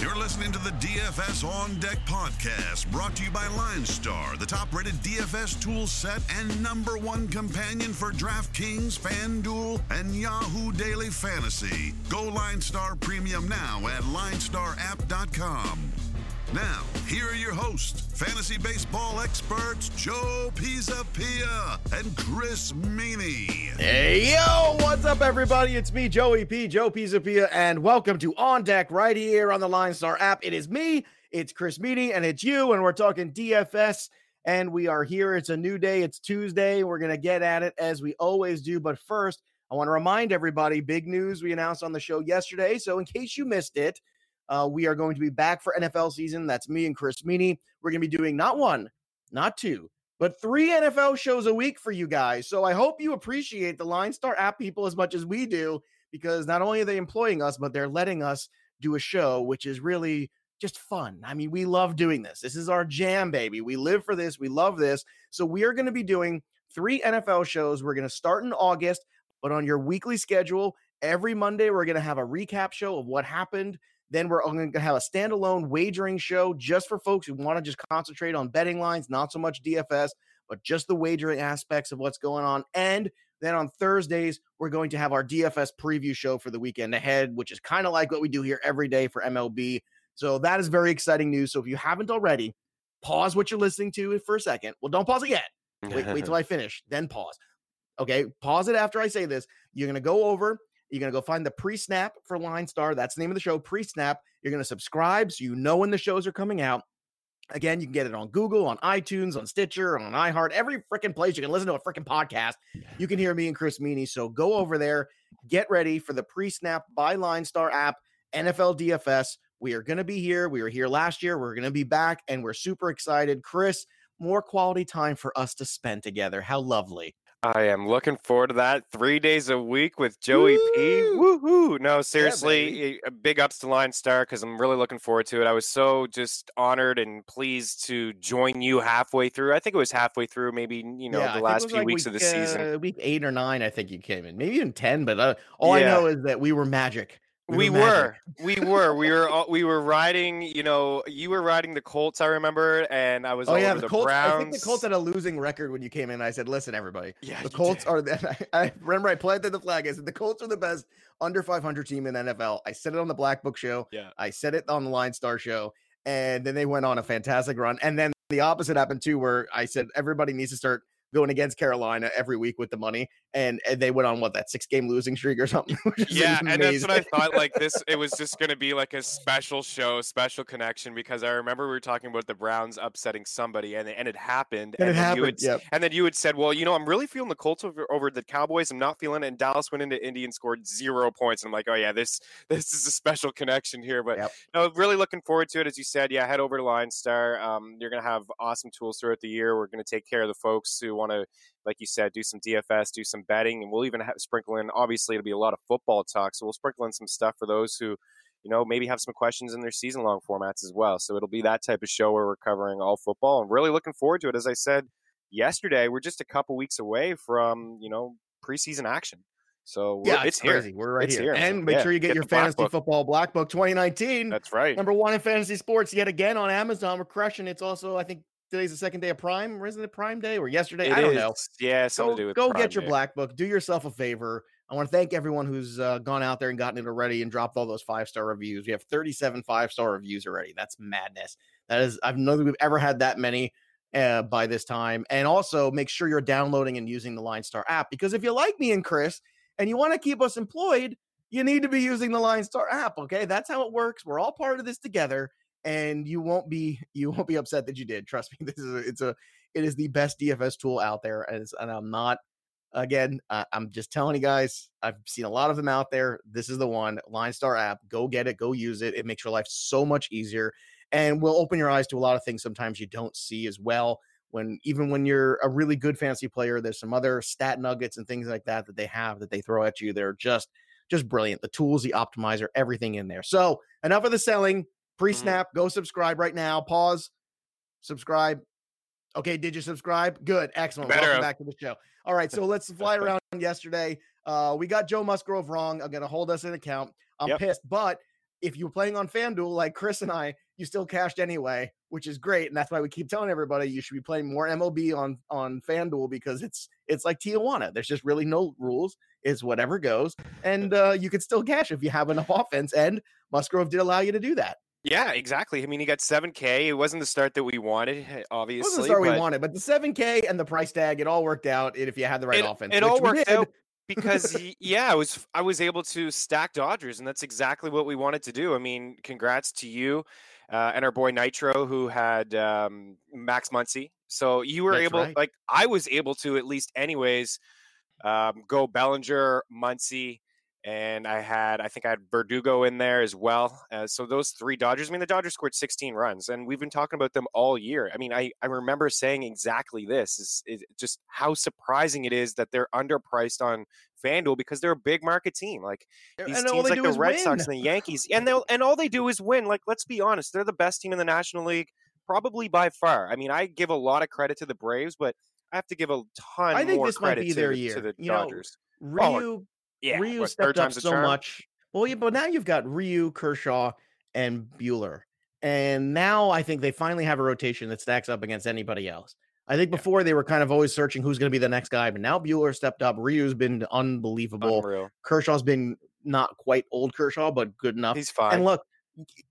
You're listening to the DFS On Deck podcast, brought to you by LineStar, the top rated DFS tool set and number one companion for DraftKings, FanDuel, and Yahoo Daily Fantasy. Go LineStar Premium now at linestarapp.com. Now, here are your hosts, fantasy baseball experts Joe Pisapia and Chris Meaney. Hey, yo, what's up, everybody? It's me, Joey P, Joe Pisapia, and welcome to On Deck right here on the Line Star app. It is me, it's Chris Meaney, and it's you, and we're talking DFS, and we are here. It's a new day, it's Tuesday. We're going to get at it as we always do, but first, I want to remind everybody big news we announced on the show yesterday. So, in case you missed it, uh, we are going to be back for NFL season. That's me and Chris Meaney. We're going to be doing not one, not two, but three NFL shows a week for you guys. So I hope you appreciate the Line Star app people as much as we do, because not only are they employing us, but they're letting us do a show, which is really just fun. I mean, we love doing this. This is our jam, baby. We live for this. We love this. So we are going to be doing three NFL shows. We're going to start in August, but on your weekly schedule, every Monday, we're going to have a recap show of what happened then we're going to have a standalone wagering show just for folks who want to just concentrate on betting lines, not so much DFS, but just the wagering aspects of what's going on. And then on Thursdays, we're going to have our DFS preview show for the weekend ahead, which is kind of like what we do here every day for MLB. So that is very exciting news. So if you haven't already, pause what you're listening to for a second. Well, don't pause it yet. Wait, wait till I finish, then pause. Okay, pause it after I say this. You're going to go over you're going to go find the pre snap for Line Star. That's the name of the show, pre snap. You're going to subscribe so you know when the shows are coming out. Again, you can get it on Google, on iTunes, on Stitcher, on iHeart, every freaking place you can listen to a freaking podcast. You can hear me and Chris Meaney. So go over there, get ready for the pre snap by Line Star app, NFL DFS. We are going to be here. We were here last year. We're going to be back, and we're super excited. Chris, more quality time for us to spend together. How lovely. I am looking forward to that. Three days a week with Joey Woo! P. Woohoo! No, seriously, yeah, big ups to Line Star because I'm really looking forward to it. I was so just honored and pleased to join you halfway through. I think it was halfway through, maybe you know yeah, the last few like weeks week, of the season. Uh, week eight or nine, I think you came in, maybe even ten. But uh, all yeah. I know is that we were magic. We, we were, we were, we were, we were riding. You know, you were riding the Colts. I remember, and I was. Oh yeah, the, the Colts. Browns. I think the Colts had a losing record when you came in. I said, "Listen, everybody, yeah, the Colts did. are." The, I remember I planted the flag. I said, "The Colts are the best under 500 team in NFL." I said it on the Black Book Show. Yeah, I said it on the Line Star Show, and then they went on a fantastic run. And then the opposite happened too, where I said everybody needs to start going against Carolina every week with the money, and, and they went on what that six game losing streak or something. yeah, and that's what I thought. Like this, it was just going to be like a special show, special connection because I remember we were talking about the Browns upsetting somebody, and and it happened. And, and it happened. Had, yep. And then you had said, "Well, you know, I'm really feeling the Colts over, over the Cowboys. I'm not feeling it." And Dallas went into Indy and scored zero points, and I'm like, "Oh yeah, this this is a special connection here." But yep. no, really looking forward to it. As you said, yeah, head over to Line Star. Um, you're going to have awesome tools throughout the year. We're going to take care of the folks who want to like you said, do some DFS, do some betting, and we'll even have, sprinkle in. Obviously, it'll be a lot of football talk, so we'll sprinkle in some stuff for those who, you know, maybe have some questions in their season long formats as well. So it'll be that type of show where we're covering all football. and really looking forward to it. As I said yesterday, we're just a couple weeks away from you know preseason action. So yeah, it's, it's crazy. Here. We're right it's here. here. And make yeah, sure you get, get your fantasy black football black book 2019. That's right. Number one in fantasy sports yet again on Amazon. We're crushing. It's also, I think, today's the second day of Prime, or isn't it Prime Day or yesterday? It I don't is. know. Yeah, something go, to do with go Prime get your Day. black book. Do yourself a favor. I want to thank everyone who's uh, gone out there and gotten it already and dropped all those five star reviews. We have 37 five star reviews already. That's madness. That is, I've known we've ever had that many uh, by this time. And also make sure you're downloading and using the Line Star app because if you like me and Chris and you want to keep us employed, you need to be using the Line Star app. Okay, that's how it works. We're all part of this together and you won't be you won't be upset that you did. Trust me, this is a, it's a it is the best DFS tool out there, and, and I'm not again. Uh, I'm just telling you guys. I've seen a lot of them out there. This is the one. Line Star app. Go get it. Go use it. It makes your life so much easier, and will open your eyes to a lot of things sometimes you don't see as well. When even when you're a really good fantasy player, there's some other stat nuggets and things like that that they have that they throw at you. They're just just brilliant. The tools, the optimizer, everything in there. So enough of the selling. Pre snap, mm-hmm. go subscribe right now. Pause, subscribe. Okay, did you subscribe? Good, excellent. Better. Welcome back to the show. All right, so let's fly around yesterday. Uh, we got Joe Musgrove wrong. I'm gonna hold us in account. I'm yep. pissed, but if you were playing on FanDuel like Chris and I, you still cashed anyway, which is great. And that's why we keep telling everybody you should be playing more MLB on on FanDuel because it's it's like Tijuana. There's just really no rules. It's whatever goes. And uh, you can still cash if you have enough offense. And Musgrove did allow you to do that. Yeah, exactly. I mean, he got 7K. It wasn't the start that we wanted, obviously. It wasn't the start we wanted, but the 7K and the price tag, it all worked out if you had the right it, offense. It all worked out because yeah, I was I was able to stack Dodgers, and that's exactly what we wanted to do. I mean, congrats to you uh, and our boy Nitro, who had um, Max Muncy. So you were that's able, right. like I was able to at least, anyways, um, go Bellinger, Muncy, and I had I think I had Verdugo in there as well. Uh, so those three Dodgers. I mean, the Dodgers scored 16 runs, and we've been talking about them all year. I mean, I I remember saying exactly this is, is just how surprising it is that they're underpriced on FanDuel because they're a big market team. Like these and teams like the Red win. Sox and the Yankees, and they and all they do is win. Like let's be honest, they're the best team in the National League, probably by far. I mean, I give a lot of credit to the Braves, but I have to give a ton. I think this might be their year. To the you Dodgers. Know, oh, Ryu yeah, Ryu what, stepped up so much. Well, yeah, but now you've got Ryu, Kershaw, and Buehler, And now I think they finally have a rotation that stacks up against anybody else. I think before yeah. they were kind of always searching who's going to be the next guy, but now Buehler stepped up. Ryu's been unbelievable. Unreal. Kershaw's been not quite old Kershaw, but good enough. He's fine. And look,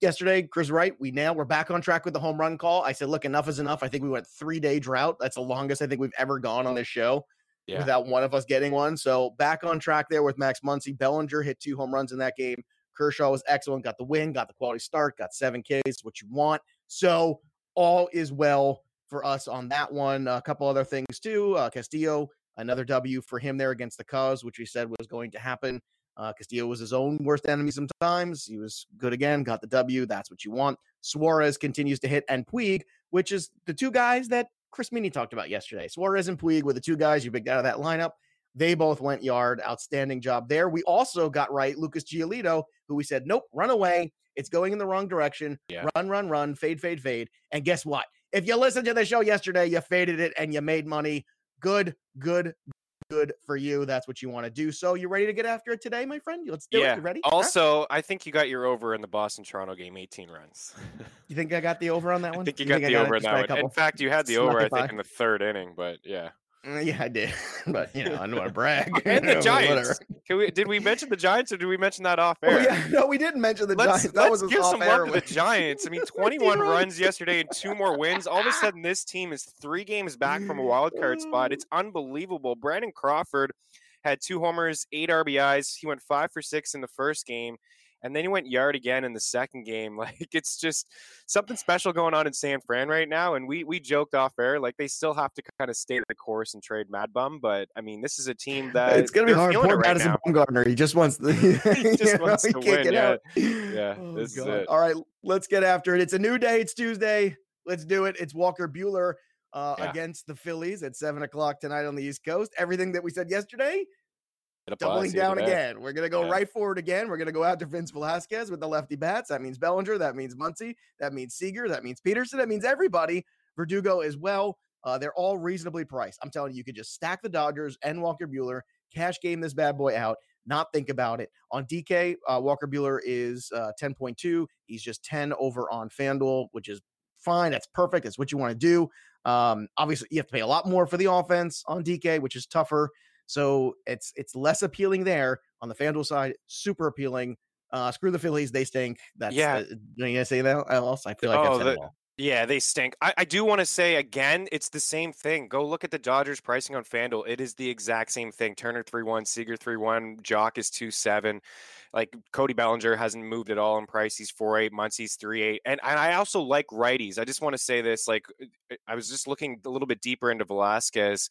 yesterday, Chris Wright, we now we're back on track with the home run call. I said, look, enough is enough. I think we went three day drought. That's the longest I think we've ever gone on this show yeah. without one of us getting one. So back on track there with Max Muncy. Bellinger hit two home runs in that game. Kershaw was excellent, got the win, got the quality start, got seven Ks, what you want. So all is well for us on that one. A couple other things too. Uh, Castillo, another W for him there against the Cubs, which we said was going to happen. Uh, Castillo was his own worst enemy sometimes. He was good again, got the W. That's what you want. Suarez continues to hit, and Puig, which is the two guys that Chris Meaney talked about yesterday. Suarez and Puig were the two guys you picked out of that lineup. They both went yard. Outstanding job there. We also got right Lucas Giolito, who we said, nope, run away. It's going in the wrong direction. Yeah. Run, run, run, fade, fade, fade. And guess what? If you listened to the show yesterday, you faded it and you made money. Good, good, good for you. That's what you want to do. So you ready to get after it today, my friend? Let's do yeah. it. You ready? Also, huh? I think you got your over in the Boston Toronto game, 18 runs. you think I got the over on that one? I think you, you got the over in that one. In fact, you had the over, I think, in the third inning, but yeah. Uh, yeah, I did, but you know, I don't want to brag. and the Giants. Can we? Did we mention the Giants, or did we mention that off oh, air? Oh, yeah, no, we didn't mention the let's, Giants. That let's was give some love to the Giants. I mean, 21 runs yesterday and two more wins. All of a sudden, this team is three games back from a wild card spot. It's unbelievable. Brandon Crawford had two homers, eight RBIs. He went five for six in the first game and then he went yard again in the second game. Like it's just something special going on in San Fran right now. And we we joked off air like they still have to kind of stay the course and trade Mad Bum, but I mean this is a team that it's gonna be hard. Poor right Madison Bumgarner, he just wants the he just wants know, to win. Yeah, yeah. Oh, this is it. All right, let's get after it. It's a new day. It's Tuesday. Let's do it. It's Walker Buehler. Uh, yeah. against the Phillies at seven o'clock tonight on the East Coast. Everything that we said yesterday, doubling down again. We're gonna go yeah. right forward again. We're gonna go after Vince Velasquez with the lefty bats. That means Bellinger. That means Muncy. That means Seager. That means Pederson. That means everybody. Verdugo as well. Uh, they're all reasonably priced. I'm telling you, you could just stack the Dodgers and Walker Buehler, cash game this bad boy out, not think about it. On DK, uh, Walker Buehler is uh, 10.2. He's just 10 over on FanDuel, which is fine. That's perfect. That's what you want to do. Um, obviously, you have to pay a lot more for the offense on DK, which is tougher. So it's it's less appealing there on the FanDuel side. Super appealing. Uh, screw the Phillies, they stink. That's yeah. Uh, you gonna say that else? I feel like oh, the, yeah, they stink. I, I do want to say again, it's the same thing. Go look at the Dodgers pricing on FanDuel. It is the exact same thing. Turner three one, Seager three one, Joc is two seven. Like Cody Bellinger hasn't moved at all in price. He's four eight, Muncy's three eight, and and I also like righties. I just want to say this. Like uh, I was just looking a little bit deeper into Velasquez,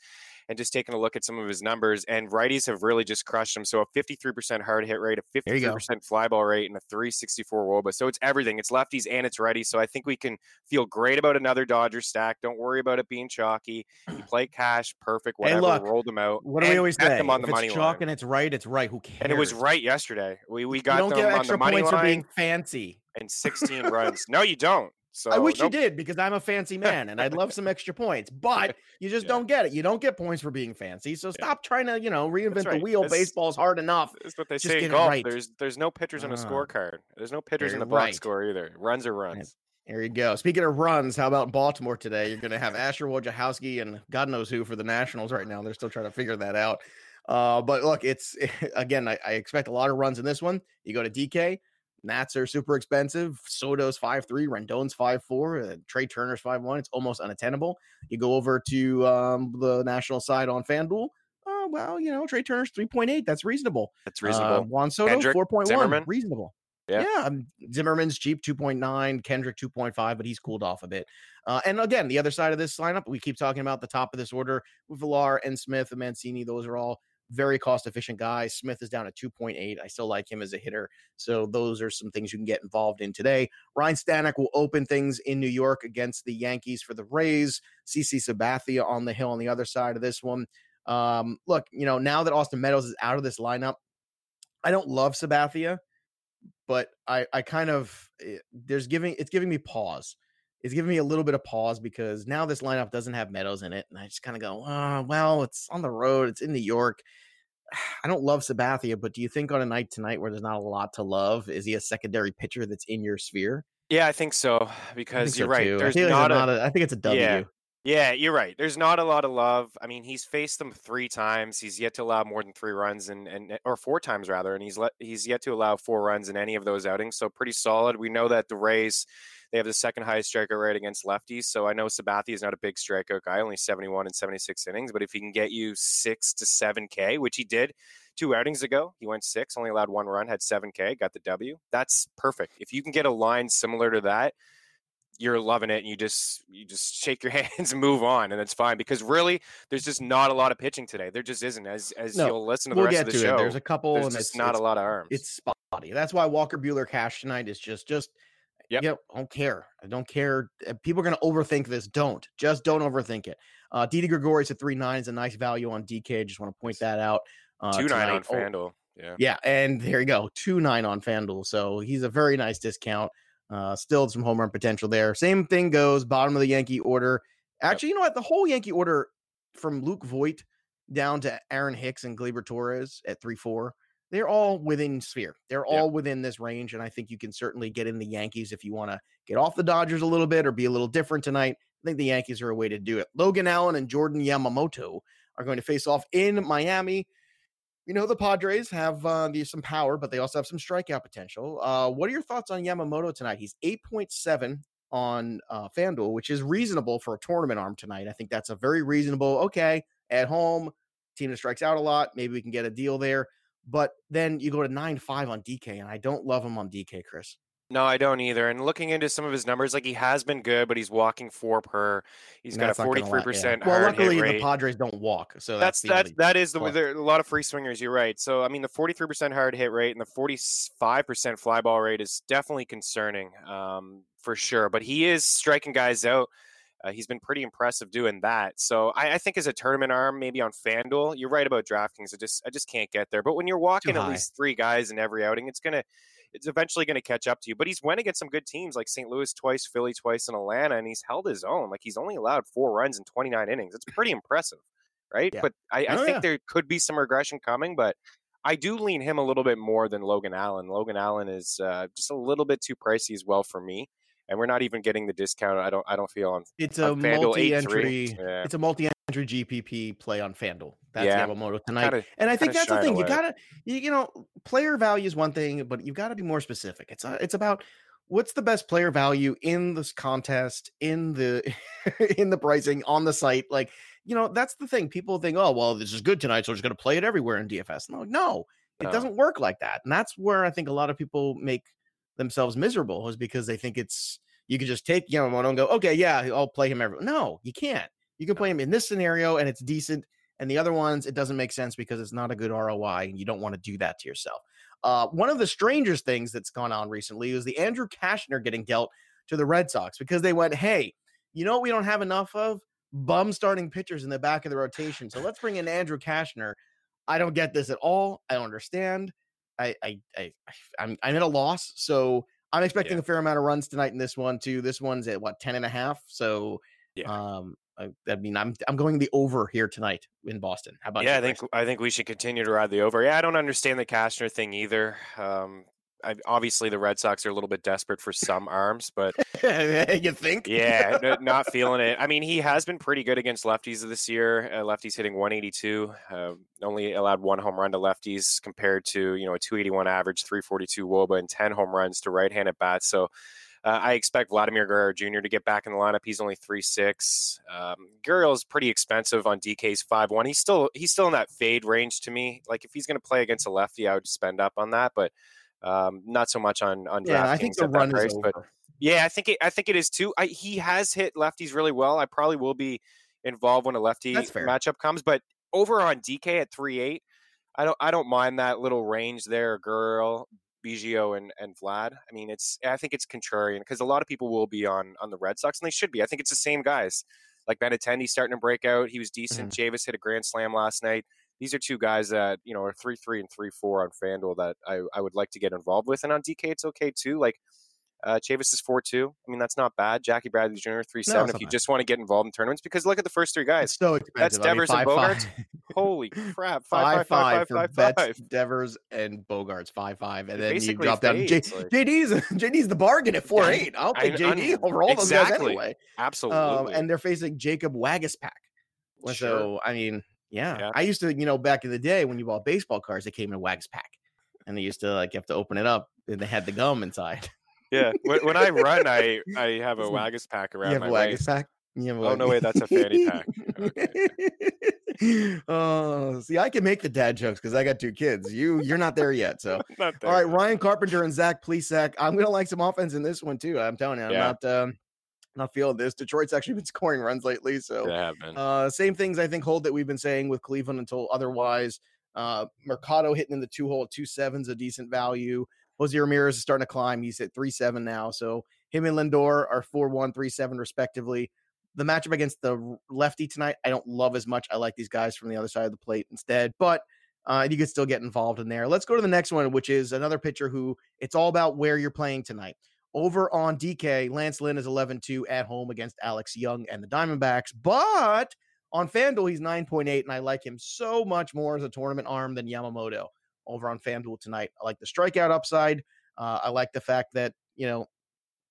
and just taking a look at some of his numbers. And righties have really just crushed him. So a 53% hard hit rate, a 53% fly ball rate, and a 364 woba. So it's everything. It's lefties and it's righties. So I think we can feel great about another Dodger stack. Don't worry about it being chalky. You play cash, perfect, whatever. Look, roll them out. What do we always say? Them on the if money it's chalk line. and it's right, it's right. Who cares? And it was right yesterday. We we got them on the money points line. For being fancy and 16 runs. No, you don't. So I wish nope. you did because I'm a fancy man and I'd love some extra points, but you just yeah. don't get it. You don't get points for being fancy. So stop yeah. trying to, you know, reinvent right. the wheel. That's, Baseball's hard enough. That's what they just say in golf. Right. There's there's no pitchers uh, on a scorecard. There's no pitchers in the box right. score either. Runs or runs. There you go. Speaking of runs, how about Baltimore today? You're going to have Asher Wojciechowski and God knows who for the Nationals right now. They're still trying to figure that out. Uh, but look, it's again, I, I, expect a lot of runs in this one. You go to DK, Nats are super expensive. Soto's five three, Rendon's five four, uh, Trea Turner's five one. It's almost unattainable. You go over to um, the national side on FanDuel. Oh well, you know Trea Turner's three point eight. That's reasonable. That's reasonable. Uh, Juan Soto four point one, reasonable. Yeah, yeah um, Zimmerman's cheap, 2.9, Kendrick 2.5, but he's cooled off a bit. Uh, and again, the other side of this lineup, we keep talking about the top of this order with Villar and Smith and Mancini. Those are all very cost efficient guy. Smith is down at 2.8. I still like him as a hitter. So those are some things you can get involved in today. Ryan Stanek will open things in New York against the Yankees for the Rays. CC Sabathia on the hill on the other side of this one. Um, look, you know, now that Austin Meadows is out of this lineup, I don't love Sabathia, but I, I kind of eh, there's giving it's giving me pause. It's giving me a little bit of pause because now this lineup doesn't have Meadows in it, and I just kind of go, oh, well, it's on the road, it's in New York. I don't love Sabathia, but do you think on a night tonight where there's not a lot to love, is he a secondary pitcher that's in your sphere? Yeah, I think so because think you're so right. Too. There's not, a, a, I think it's a W. Yeah. Yeah, you're right. There's not a lot of love. I mean, he's faced them three times. He's yet to allow more than three runs, and and or four times rather, and he's let he's yet to allow four runs in any of those outings. So pretty solid. We know that the Rays they have the second highest strikeout rate against lefties. So I know Sabathia is not a big strikeout guy, only 71 and 76 innings. But if he can get you six to seven K, which he did two outings ago, he went six, only allowed one run, had seven K, got the W. That's perfect. If you can get a line similar to that, you're loving it and you just you just shake your hands and move on and it's fine because really there's just not a lot of pitching today there just isn't as as no, you'll listen to the we'll rest of the show it. there's a couple there's and it's not a lot of arms it's spotty that's why walker buehler cash tonight is just just Yep. yep. I don't care. I don't care. Uh, people are going to overthink this. Don't. Just don't overthink it. Uh, Didi Gregorius at 3 9 is a nice value on DK. Just want to point that out. Uh, 2 9 on oh, FanDuel. Yeah. Yeah. And there you go. 2 9 on FanDuel. So he's a very nice discount. Uh, still some home run potential there. Same thing goes bottom of the Yankee order. Actually, yep. you know what? The whole Yankee order from Luke Voit down to Aaron Hicks and Gleyber Torres at 3 4 they're all within sphere. They're all within this range, and I think you can certainly get in the Yankees if you want to get off the Dodgers a little bit or be a little different tonight. I think the Yankees are a way to do it. Logan Allen and Jordan Yamamoto are going to face off in Miami. You know the Padres have uh, some power, but they also have some strikeout potential. Uh, what are your thoughts on Yamamoto tonight? He's eight point seven on uh, FanDuel, which is reasonable for a tournament arm tonight. I think that's a very reasonable. Okay, at home, team that strikes out a lot. Maybe we can get a deal there. But then you go to nine five on DK, and I don't love him on DK, Chris. No, I don't either. And looking into some of his numbers, like he has been good, but he's walking four per. He's and got a forty-three percent. Higher hit. Well, luckily the Padres don't walk, so that's that's, that's that is the there a lot of free swingers. You're right. So I mean, the forty-three percent hard hit rate and the forty-five percent fly ball rate is definitely concerning, um, for sure. But he is striking guys out. Uh, he's been pretty impressive doing that. So I, I, think as a tournament arm, maybe on FanDuel, you're right about DraftKings. I just I just can't get there. But when you're walking at least three guys in every outing, it's gonna it's eventually going to catch up to you. But he's went against some good teams like St. Louis twice, Philly twice, and Atlanta, and he's held his own. Like he's only allowed four runs in 29 innings. It's pretty impressive, right? Yeah. But I, I oh, think yeah. there could be some regression coming, but. I do lean him a little bit more than Logan Allen. Logan Allen is uh, just a little bit too pricey as well for me and we're not even getting the discount. I don't I don't feel on. It's a multi-entry. Yeah. It's a multi-entry GPP play on FanDuel. That's yeah. Yamamoto tonight, kinda, and I think that's the thing. Away. You gotta you, you, know player value is one thing, but you've got to be more specific. It's uh, it's about what's the best player value in this contest in the in the pricing on the site like you know that's the thing people think oh well this is good tonight so we're just going to play it everywhere in dfs no no it doesn't work like that and that's where i think a lot of people make themselves miserable is because they think it's you can just take Yamamoto and go, okay, yeah, I'll play him every. No, you can't. You can play him in this scenario and it's decent, and the other ones it doesn't make sense because it's not a good ROI, and you don't want to do that to yourself. Uh, one of the strangest things that's gone on recently is the Andrew Cashner getting dealt to the Red Sox because they went, hey, you know what we don't have enough of bum starting pitchers in the back of the rotation, so let's bring in Andrew Cashner. I don't get this at all. I don't understand. I, I, I, I'm, I'm at a loss. So I'm expecting yeah. a fair amount of runs tonight in this one too. This one's at what 10 and a half. So yeah. um I, I, mean, I'm I'm going the over here tonight in Boston. How about yeah? You, I think I think we should continue to ride the over. Yeah, I don't understand the Cashner thing either. Um, obviously the Red Sox are a little bit desperate for some arms, but you think? yeah, n- not feeling it. I mean, he has been pretty good against lefties this year. Uh, lefties hitting 182, uh, only allowed one home run to lefties compared to you know a 281 average, 342 WOBA, and 10 home runs to right-handed bats. So. Uh, I expect Vladimir Guerrero Jr. to get back in the lineup. He's only three six. Um, Guerrero is pretty expensive on DK's five one. He's still he's still in that fade range to me. Like if he's going to play against a lefty, I would spend up on that. But um, not so much on on yeah, I think the run price, is over. But yeah, I think it, I think it is too. I, he has hit lefties really well. I probably will be involved when a lefty matchup comes, but over on DK at three eight, I don't I don't mind that little range there, girl. Biggio and, and Vlad. I mean, it's I think it's contrarian because a lot of people will be on on the Red Sox and they should be. I think it's the same guys. Like Benintendi starting to break out. He was decent. mm hmm Chavis hit a grand slam last night these are two guys that you know are three three and three four on FanDuel that I, I would like to get involved with, and on DK it's okay too. Like uh, Chavis is four two. I mean that's not bad. Jackie Bradley Jr. three seven. If you bad. just want to get involved in tournaments, because look at the first three guys. It's so expensive. That's Devers I mean, five, and Bogaerts. Five. Holy crap! Five, five, five, five, five, five, Devers and Bogaerts five five, and then you drop down. J- like... JD's JD's the bargain at four eight. I'll take I, JD over all exactly. those guys anyway. Absolutely. Um, and they're facing Jacob Waguespack. Sure. So I mean, yeah. yeah. I used to, you know, back in the day when you bought baseball cards, they came in a wax pack. And they used to like you have to open it up and they had the gum inside. Yeah. When, when I run, I I have a Wagus pack around. You have my a Wagus pack? oh no way, that's a fanny pack. Okay. oh, see, I can make the dad jokes because I got two kids. You, you're not there yet. So, all right, yet. Ryan Carpenter and Zach Plesac. I'm gonna like some offense in this one too. I'm telling you, I'm yeah. not. Um, not feeling this. Detroit's actually been scoring runs lately. So uh, same things I think hold that we've been saying with Cleveland until otherwise. Uh, Mercado hitting in the two hole, two sevens, a decent value. Jose Ramirez is starting to climb. He's at three seven now. So him and Lindor are four one, three seven respectively. The matchup against the lefty tonight, I don't love as much. I like these guys from the other side of the plate instead, but uh, you could still get involved in there. Let's go to the next one, which is another pitcher who it's all about where you're playing tonight. Over on DK, Lance Lynn is 11 2 at home against Alex Young and the Diamondbacks. But on FanDuel, he's 9.8, and I like him so much more as a tournament arm than Yamamoto over on FanDuel tonight. I like the strikeout upside. Uh, I like the fact that, you know,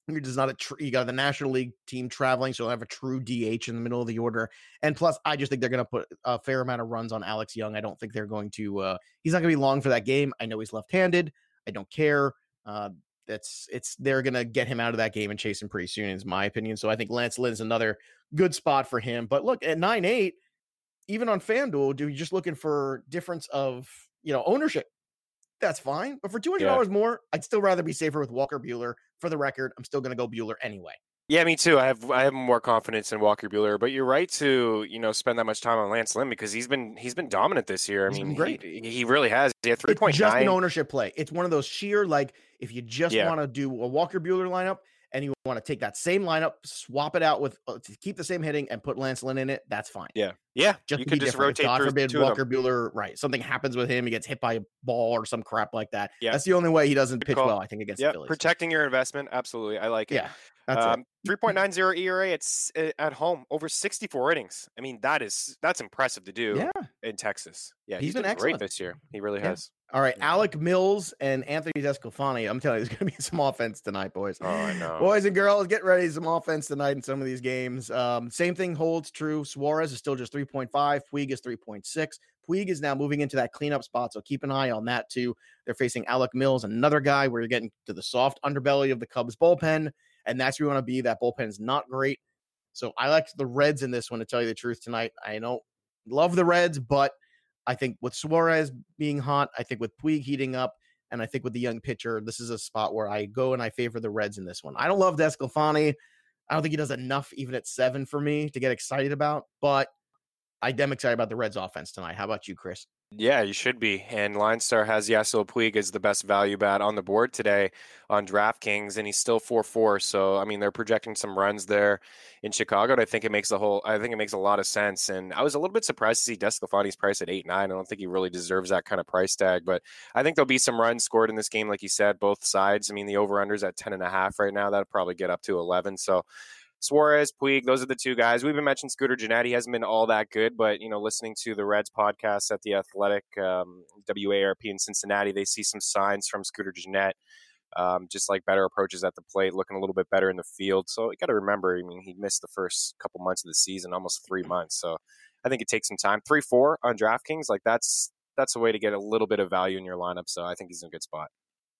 you're just not a tr- you got the National League team traveling, so you'll have a true DH in the middle of the order. And plus, I just think they're going to put a fair amount of runs on Alex Young. I don't think they're going to. Uh, he's not going to be long for that game. I know he's left-handed. I don't care. Uh, that's it's they're gonna get him out of that game and chase him pretty soon, is my opinion. So I think Lance Lynn is another good spot for him. But look at nine eight, even on FanDuel, do you just looking for difference of you know ownership? That's fine. But for two hundred dollars yeah. more, I'd still rather be safer with Walker Buehler. For the record, I'm still gonna go Buehler anyway. Yeah, me too. I have I have more confidence in Walker Buehler, but you're right to you know spend that much time on Lance Lynn because he's been he's been dominant this year. I he's mean, great. He, he really has. Yeah, three point nine. Just an ownership play. It's one of those sheer like if you just yeah. want to do a Walker Buehler lineup and you want to take that same lineup, swap it out with uh, to keep the same hitting and put Lance Lynn in it, that's fine. Yeah, yeah. Just you could just different. rotate. God forbid Walker Buehler, right? Something happens with him, he gets hit by a ball or some crap like that. Yeah, that's the only way he doesn't Good pitch call. well. I think against yeah, protecting your investment, absolutely. I like it. Yeah, um, Three point nine zero ERA. It's uh, at home over sixty four innings. I mean, that is that's impressive to do. Yeah. in Texas. Yeah, he's, he's been, been great this year. He really yeah. has. All right, Alec Mills and Anthony DeSclafani. I'm telling you, there's going to be some offense tonight, boys. Oh, I know. Boys and girls, get ready. Some offense tonight in some of these games. Um, same thing holds true. Suarez is still just 3.5. Puig is 3.6. Puig is now moving into that cleanup spot, so keep an eye on that too. They're facing Alec Mills, another guy where you're getting to the soft underbelly of the Cubs bullpen, and that's where you want to be. That bullpen is not great. So I like the Reds in this one, to tell you the truth tonight. I don't love the Reds, but – I think with Suarez being hot, I think with Puig heating up, and I think with the young pitcher, this is a spot where I go and I favor the Reds in this one. I don't love DeSclafani. I don't think he does enough even at seven for me to get excited about, but I am excited about the Reds offense tonight. How about you, Chris? Yeah, you should be. And Line Star has Yasiel Puig as the best value bet on the board today on DraftKings, and he's still four four. So I mean, they're projecting some runs there in Chicago. And I think it makes the whole. I think it makes a lot of sense. And I was a little bit surprised to see DeSclafani's price at eight nine. I don't think he really deserves that kind of price tag, but I think there'll be some runs scored in this game, like you said, both sides. I mean, the over unders at ten and a half right now. That'll probably get up to eleven. So Suarez, Puig, those are the two guys. We've been mentioning Scooter Gennett. He hasn't been all that good, but you know, listening to the Reds podcast at the Athletic, um, WARP in Cincinnati, they see some signs from Scooter Gennett, um, just like better approaches at the plate, looking a little bit better in the field. So you got to remember, I mean, he missed the first couple months of the season, almost three months. So I think it takes some time. Three, four on DraftKings, like that's that's a way to get a little bit of value in your lineup. So I think he's in a good spot.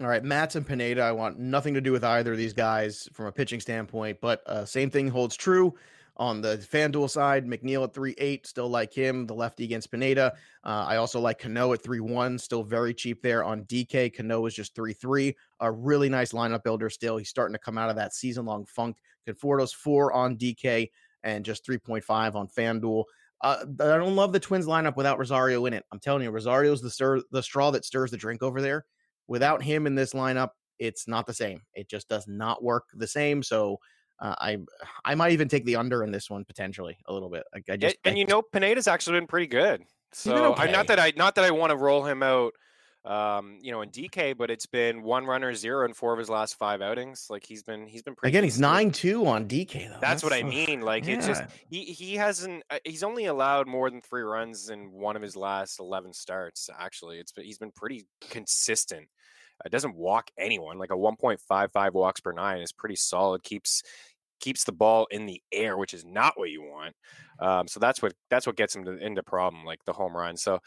All right, Matz and Pineda. I want nothing to do with either of these guys from a pitching standpoint, but uh, same thing holds true on the FanDuel side. McNeil at three eight, still like him. The lefty against Pineda. Uh, I also like Cano at three one, still very cheap there on DK. Cano is just three three, a really nice lineup builder. Still, he's starting to come out of that season long funk. Conforto's four on DK and just three point five on FanDuel. Uh, I don't love the Twins lineup without Rosario in it. I'm telling you, Rosario's the stir, the straw that stirs the drink over there without him in this lineup, it's not the same. It just does not work the same. So uh, I I might even take the under in this one potentially a little bit. Like I just and, and you know Pineda's actually been pretty good. So okay. I, not that I not that I want to roll him out, um, you know, in DK, but it's been one runner zero in four of his last five outings. Like he's been he's been pretty. Again, he's nine two on DK though. That's, That's what I mean. Like yeah. it's just he he hasn't uh, he's only allowed more than three runs in one of his last eleven starts. Actually, it's been he's been pretty consistent. It doesn't walk anyone. Like a 1.55 walks per nine is pretty solid. Keeps keeps the ball in the air, which is not what you want. Um, so that's what that's what gets him to, into problem, like the home run. So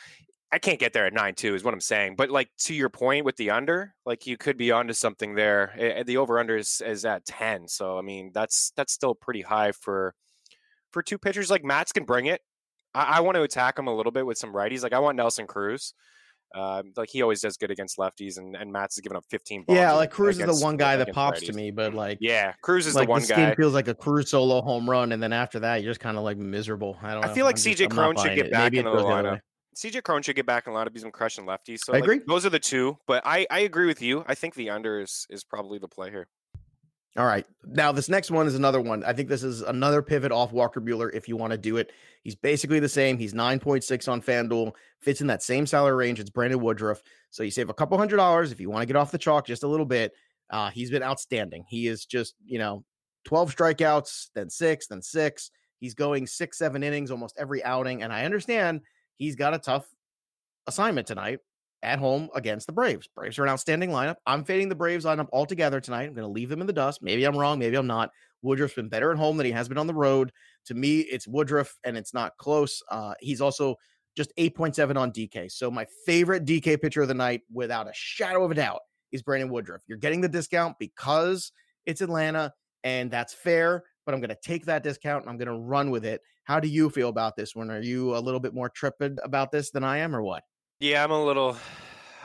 I can't get there at nine two is what I'm saying. But like to your point with the under, like you could be onto something there. It, the over under is, is at ten. So I mean that's that's still pretty high for for two pitchers. Like Matz can bring it. I, I want to attack him a little bit with some righties. Like I want Nelson Cruz. Um, like he always does good against lefties, and, and Matz has given up 15. yeah, like Cruz is the one guy that pops righties. to me, but like yeah, Cruz is like the one this guy. Game feels like a Cruz solo home run, and then after that, you're just kind of like miserable. I don't. I feel like CJ Cron should get it. back Maybe in the lineup. CJ Cron should get back in a lot of been crushing lefties. So I like, agree. Those are the two, but I I agree with you. I think the under is is probably the play here. All right. Now, this next one is another one. I think this is another pivot off Walker Buehler. if you want to do it. He's basically the same. He's 9.6 on FanDuel, fits in that same salary range. It's Brandon Woodruff. So you save a couple hundred dollars if you want to get off the chalk just a little bit. Uh, he's been outstanding. He is just, you know, 12 strikeouts, then six, then six. He's going six, seven innings almost every outing. And I understand he's got a tough assignment tonight at home against the Braves. Braves are an outstanding lineup. I'm fading the Braves lineup altogether tonight. I'm going to leave them in the dust. Maybe I'm wrong. Maybe I'm not. Woodruff's been better at home than he has been on the road. To me, it's Woodruff, and it's not close. Uh, he's also just 8.7 on DK. So my favorite DK pitcher of the night, without a shadow of a doubt, is Brandon Woodruff. You're getting the discount because it's Atlanta, and that's fair. But I'm going to take that discount and I'm going to run with it. How do you feel about this one? Are you a little bit more trepid about this than I am, or what? Yeah, I'm a little.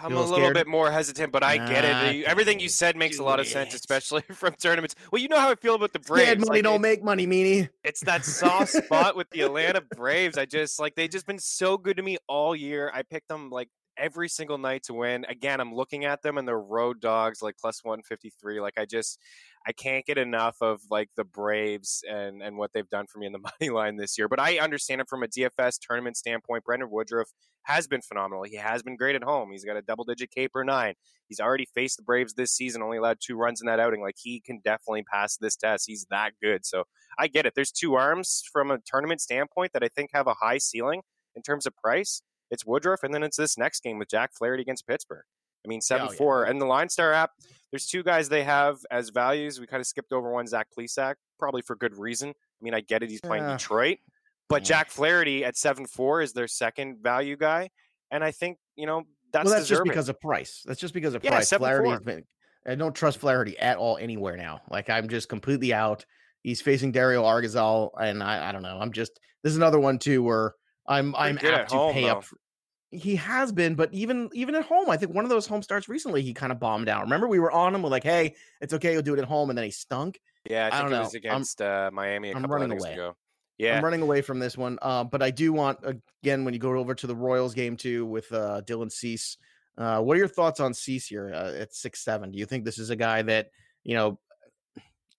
I'm a little scared? bit more hesitant, but I get it. Everything you said makes a lot of sense, especially from tournaments. Well, you know how I feel about the Braves. Scared money like, don't make money, meanie. It's that soft spot with the Atlanta Braves. I just like they've just been so good to me all year. I picked them like every single night to win. Again, I'm looking at them and they're road dogs like plus 153. Like I just I can't get enough of like the Braves and and what they've done for me in the money line this year. But I understand it from a DFS tournament standpoint. Brandon Woodruff has been phenomenal. He has been great at home. He's got a double digit K per nine. He's already faced the Braves this season, only allowed two runs in that outing. Like he can definitely pass this test. He's that good. So I get it. There's two arms from a tournament standpoint that I think have a high ceiling in terms of price. It's Woodruff, and then it's this next game with Jack Flaherty against Pittsburgh. I mean, seven oh, four, yeah. and the Line Star app. There's two guys they have as values. We kind of skipped over one, Zach Plesac, probably for good reason. I mean, I get it; he's playing yeah. Detroit, but yeah. Jack Flaherty at seven four is their second value guy, and I think you know that's well, that's deserving. just because of price. That's just because of price. Flaherty's been. I don't trust Flaherty at all anywhere now. Like I'm just completely out. He's facing Dario Agrazal, and I, I don't know. I'm just this is another one too where I'm I'm apt to home, pay though. up. For, he has been, but even even at home, I think one of those home starts recently, he kind of bombed out. Remember, we were on him. We're like, "Hey, it's okay, you'll do it at home," and then he stunk. Yeah, I, I don't know. against uh, Miami. i I'm running away. Ago. Yeah, I'm running away from this one. Uh, but I do want again when you go over to the Royals game too with uh, Dylan Cease. Uh, what are your thoughts on Cease here uh, at six seven? Do you think this is a guy that you know?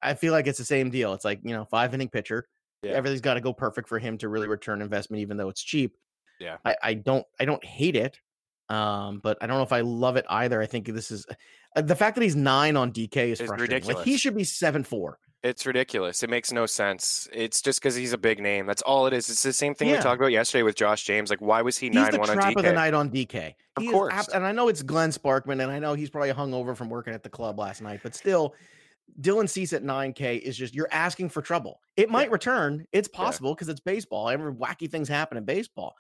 I feel like it's the same deal. It's like you know, five inning pitcher. Yeah. Everything's got to go perfect for him to really return investment, even though it's cheap. Yeah, I, I don't I don't hate it, um, but I don't know if I love it either. I think this is uh, the fact that he's nine on DK is frustrating. Ridiculous. Like he should be seven four. It's ridiculous. It makes no sense. It's just because he's a big name. That's all it is. It's the same thing yeah. we talked about yesterday with Josh James. Like, why was he nine one on DK? Trap of the night on DK. Of he course. Ab- and I know it's Glenn Sparkman, and I know he's probably hung over from working at the club last night, but still, Dylan Cease at 9K is just you're asking for trouble. It might yeah. return. It's possible because yeah. it's baseball. Every wacky things happen in baseball.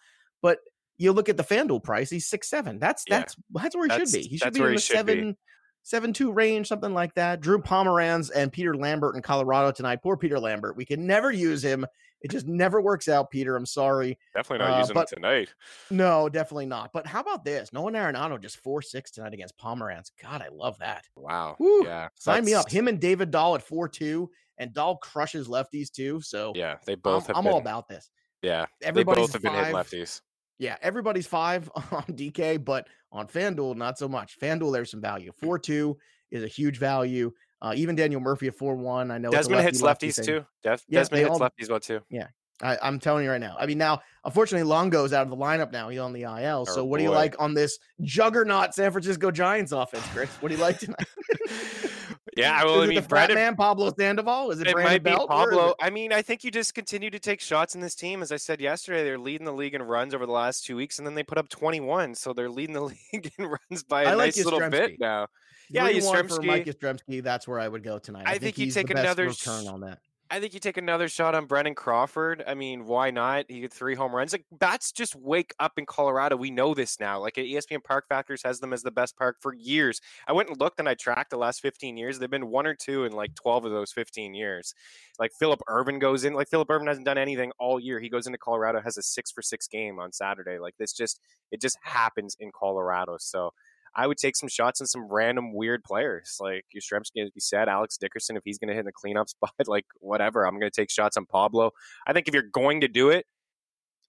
But you look at the FanDuel price, he's six seven. That's that's that's where he that's, should be. He should be in the seven. Be seven two range, something like that. Drew Pomeranz and Peter Lambert in Colorado tonight. Poor Peter Lambert. We can never use him. It just never works out, Peter. I'm sorry. Definitely not uh, using but, him tonight. No, definitely not. But how about this? Nolan Arenado just four six tonight against Pomeranz. God, I love that. Wow. Woo. Yeah. Sign me up. Him and David Dahl at four two, and Dahl crushes lefties too. So yeah, they both. I'm, I'm been, all about this. Yeah, Everybody both have been hit lefties. Yeah, everybody's five on DK, but on FanDuel, not so much. FanDuel, there's some value. 4 2 is a huge value. Uh, even Daniel Murphy at 4 1. I know Desmond hits lefties too. Des- yeah, Desmond hits all, lefties well too. Yeah. I, am telling you right now. I mean, now, unfortunately, Longo's out of the lineup now. He's on the IL. So, oh, what boy. do you like on this juggernaut San Francisco Giants offense, Chris? What do you like tonight? Yeah, well, I mean, the Brandon, man Pablo Sandoval. Is it, it Brandon might Belt, be Pablo. I mean, I think you just continue to take shots in this team. As I said yesterday, they're leading the league in runs over the last two weeks, and then they put up 21, so they're leading the league in runs by a I nice little bit now. Yeah, Yastrzemski. For Mike Yastrzemski, that's where I would go tonight. I, I think, think you take another return on that. I think you take another shot on Brandon Crawford. I mean, why not? He had three home runs. Like bats just wake up in Colorado. We know this now. Like ESPN Park Factors has them as the best park for years. I went and looked and I tracked the last 15 years. They've been one or two in like 12 of those 15 years. Like Philip Ervin goes in. Like Philip Ervin hasn't done anything all year. He goes into Colorado, has a six for six game on Saturday. Like this just it just happens in Colorado. So I would take some shots on some random weird players like Yastrzemski, as you said, Alex Dickerson, if he's going to hit in the cleanup spot, like whatever. I'm going to take shots on Pablo. I think if you're going to do it,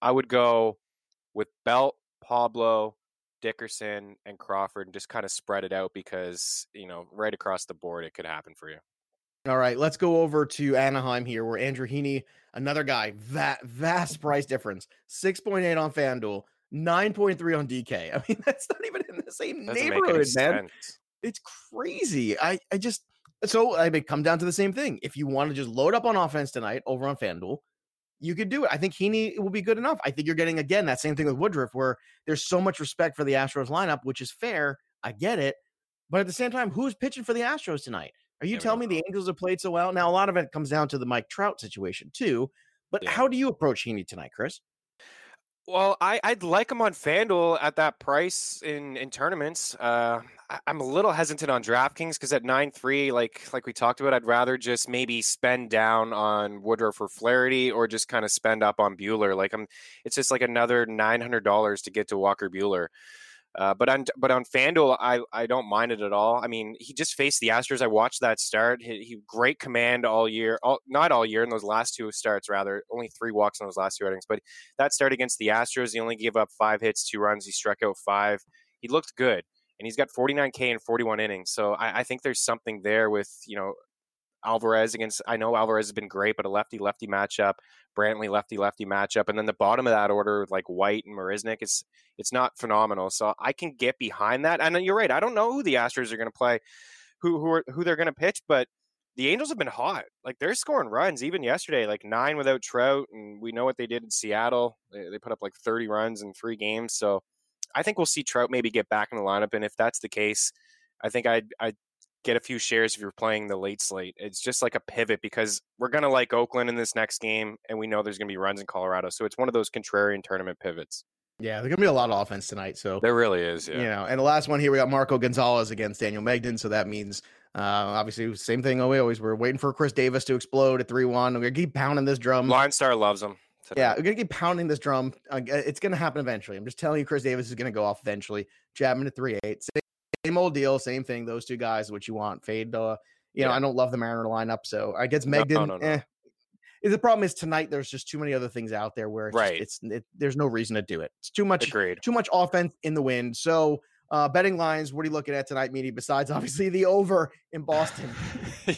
I would go with Belt, Pablo, Dickerson, and Crawford and just kind of spread it out because, you know, right across the board, it could happen for you. All right, let's go over to Anaheim here, where Andrew Heaney, another guy, that vast price difference, 6.8 on FanDuel, 9.3 on DK. I mean, that's not even in the same Doesn't neighborhood, man. Sense. It's crazy. I, I just so I may come down to the same thing. If you want to just load up on offense tonight over on FanDuel, you could do it. I think Heaney will be good enough. I think you're getting again that same thing with Woodruff, where there's so much respect for the Astros lineup, which is fair. I get it. But at the same time, who's pitching for the Astros tonight? Are you yeah, telling me the Angels have played so well? Now, a lot of it comes down to the Mike Trout situation, too. But yeah. how do you approach Heaney tonight, Chris? Well, I, I'd like him on FanDuel at that price in in tournaments. Uh, I, am a little hesitant on DraftKings because at nine three, like like we talked about, I'd rather just maybe spend down on Woodruff or Flaherty or just kind of spend up on Buehler. Like I'm, it's just like another nine hundred dollars to get to Walker Buehler. Uh, but on but on Fanduel, I I don't mind it at all. I mean, he just faced the Astros. I watched that start. He, he great command all year, all, not all year in those last two starts. Rather, only three walks in those last two outings. But that start against the Astros, he only gave up five hits, two runs. He struck out five. He looked good, and he's got 49K in 41 innings. So I, I think there's something there with you know Alvarez against. I know Alvarez has been great, but a lefty lefty matchup, Brantley lefty lefty matchup, and then the bottom of that order like White and Marisnick it's, it's not phenomenal. So I can get behind that. And you're right. I don't know who the Astros are going to play, who who are, who they're going to pitch, but the Angels have been hot. Like they're scoring runs even yesterday, like nine without Trout, and we know what they did in Seattle. They, they put up like 30 runs in three games. So I think we'll see Trout maybe get back in the lineup, and if that's the case, I think I'd, I'd get a few shares if you're playing the late slate. It's just like a pivot because we're going to like Oakland in this next game, and we know there's going to be runs in Colorado. So it's one of those contrarian tournament pivots. Yeah, there's gonna be a lot of offense tonight. So there really is. Yeah. You know, and the last one here we got Marco Gonzalez against Daniel Mengden. So that means uh, obviously same thing. Oh, we always we're waiting for Chris Davis to explode at three one. We're gonna keep pounding this drum. Line Star loves him. Today. Yeah, we're gonna keep pounding this drum. Uh, it's gonna happen eventually. I'm just telling you, Chris Davis is gonna go off eventually. Chapman at three eight. Same old deal, same thing. Those two guys, what you want. Fade, uh, you know, I don't love the Mariner lineup, so I guess Mengden. No, no, no, eh, The problem is tonight there's just too many other things out there where it's right. Just, it's it, there's no reason to do it. It's too much. Agreed. Too much offense in the wind. So uh, betting lines, what are you looking at tonight, Meaty? Besides, obviously, the over in Boston. yeah,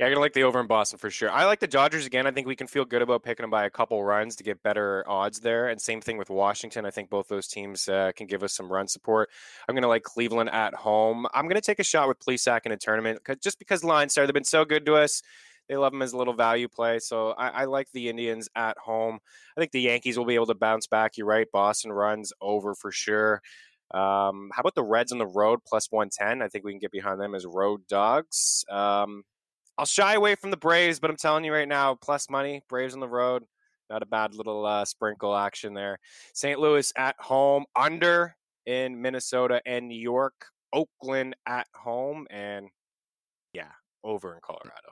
I'm gonna like the over in Boston for sure. I like the Dodgers again. I think we can feel good about picking them by a couple runs to get better odds there. And same thing with Washington. I think both those teams uh, can give us some run support. I'm gonna like Cleveland at home. I'm gonna take a shot with Plesac in a tournament because just because lines are they've been so good to us. They love him as a little value play. So I, I, like the Indians at home. I think the Yankees will be able to bounce back. You're right. Boston runs over for sure. Um, how about the Reds on the road plus 110? I think we can get behind them as road dogs. Um, I'll shy away from the Braves, but I'm telling you right now, plus money, Braves on the road. Not a bad little uh, sprinkle action there. St. Louis at home, under in Minnesota and New York. Oakland at home, and yeah, over in Colorado.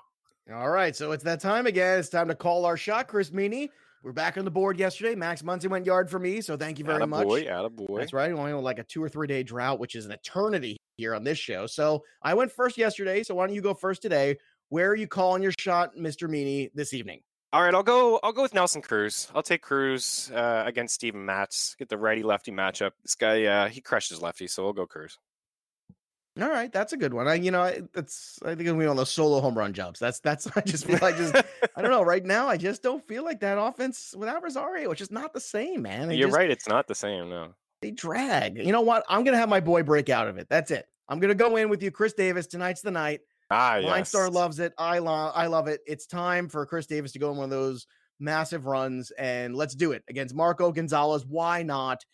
All right, so it's that time again. It's time to call our shot, Chris Meaney. We're back on the board yesterday. Max Muncy went yard for me, so thank you very atta much. Boy, atta boy. That's right. Only like a two or three day drought, which is an eternity here on this show. So I went first yesterday. So why don't you go first today? Where are you calling your shot, Mr. Meaney, this evening? All right, I'll go. I'll go with Nelson Cruz. I'll take Cruz uh, against Steven Matz. Get the righty lefty matchup. This guy, uh, he crushes lefty, so we'll go Cruz. All right, that's a good one. I, you know, I, that's I think be on those solo home run jumps. That's that's. I just feel like just I don't know. Right now, I just don't feel like that offense without Rosario. which is not the same, man. They You're just, right. It's not the same. No, they drag. You know what? I'm gonna have my boy break out of it. That's it. I'm gonna go in with you, Chris Davis. Tonight's the night. Ah, Line yes. Star loves it. I love. I love it. It's time for Chris Davis to go in one of those massive runs, and let's do it against Marco Gonzalez. Why not?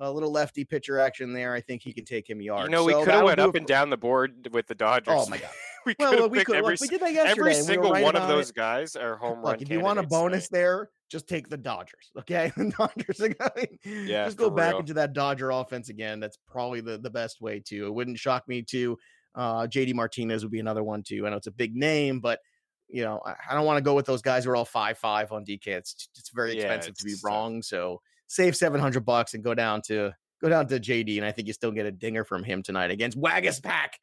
A little lefty pitcher action there. I think he can take him yards. You know, we so could have went up and down the board with the Dodgers. Oh my god. we well, could look, we could every, look, we did that yesterday. every single we right one of those it. guys are home look, run. If you want a bonus tonight. there, just take the Dodgers. Okay, the Dodgers are going. Yeah, just go back real. into that Dodger offense again. That's probably the the best way to. It wouldn't shock me to. Uh, JD Martinez would be another one too. I know it's a big name, but you know I, I don't want to go with those guys who are all five five on DK. It's it's very Yeah, expensive to be uh, wrong. So save seven hundred bucks and go down to go down to JD, and I think you still get a dinger from him tonight against Waguespack.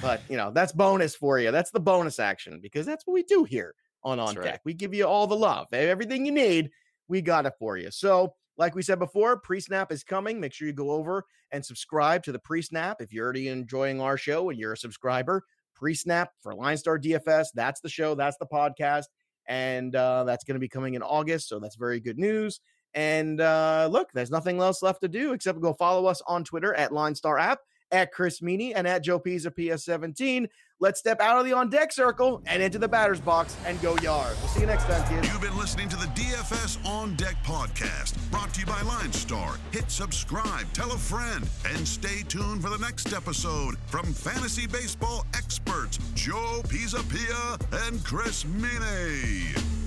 But you know that's bonus for you. That's the bonus action because that's what we do here on On right. Deck. We give you all the love, everything you need. We got it for you. So, like we said before, pre-snap is coming. Make sure you go over and subscribe to the pre-snap if you're already enjoying our show and you're a subscriber. Pre-snap for Line Star DFS. That's the show. That's the podcast, and uh, that's going to be coming in August. So that's very good news. And uh, look, there's nothing else left to do except go follow us on Twitter at Line Star App, at Chris Meaney, and at Joe Pisa PS17. Let's step out of the on deck circle and into the batter's box and go yard. We'll see you next time, kids. You've been listening to the DFS On Deck podcast, brought to you by Line Star. Hit subscribe, tell a friend, and stay tuned for the next episode from fantasy baseball experts Joe Pisapia and Chris Meaney.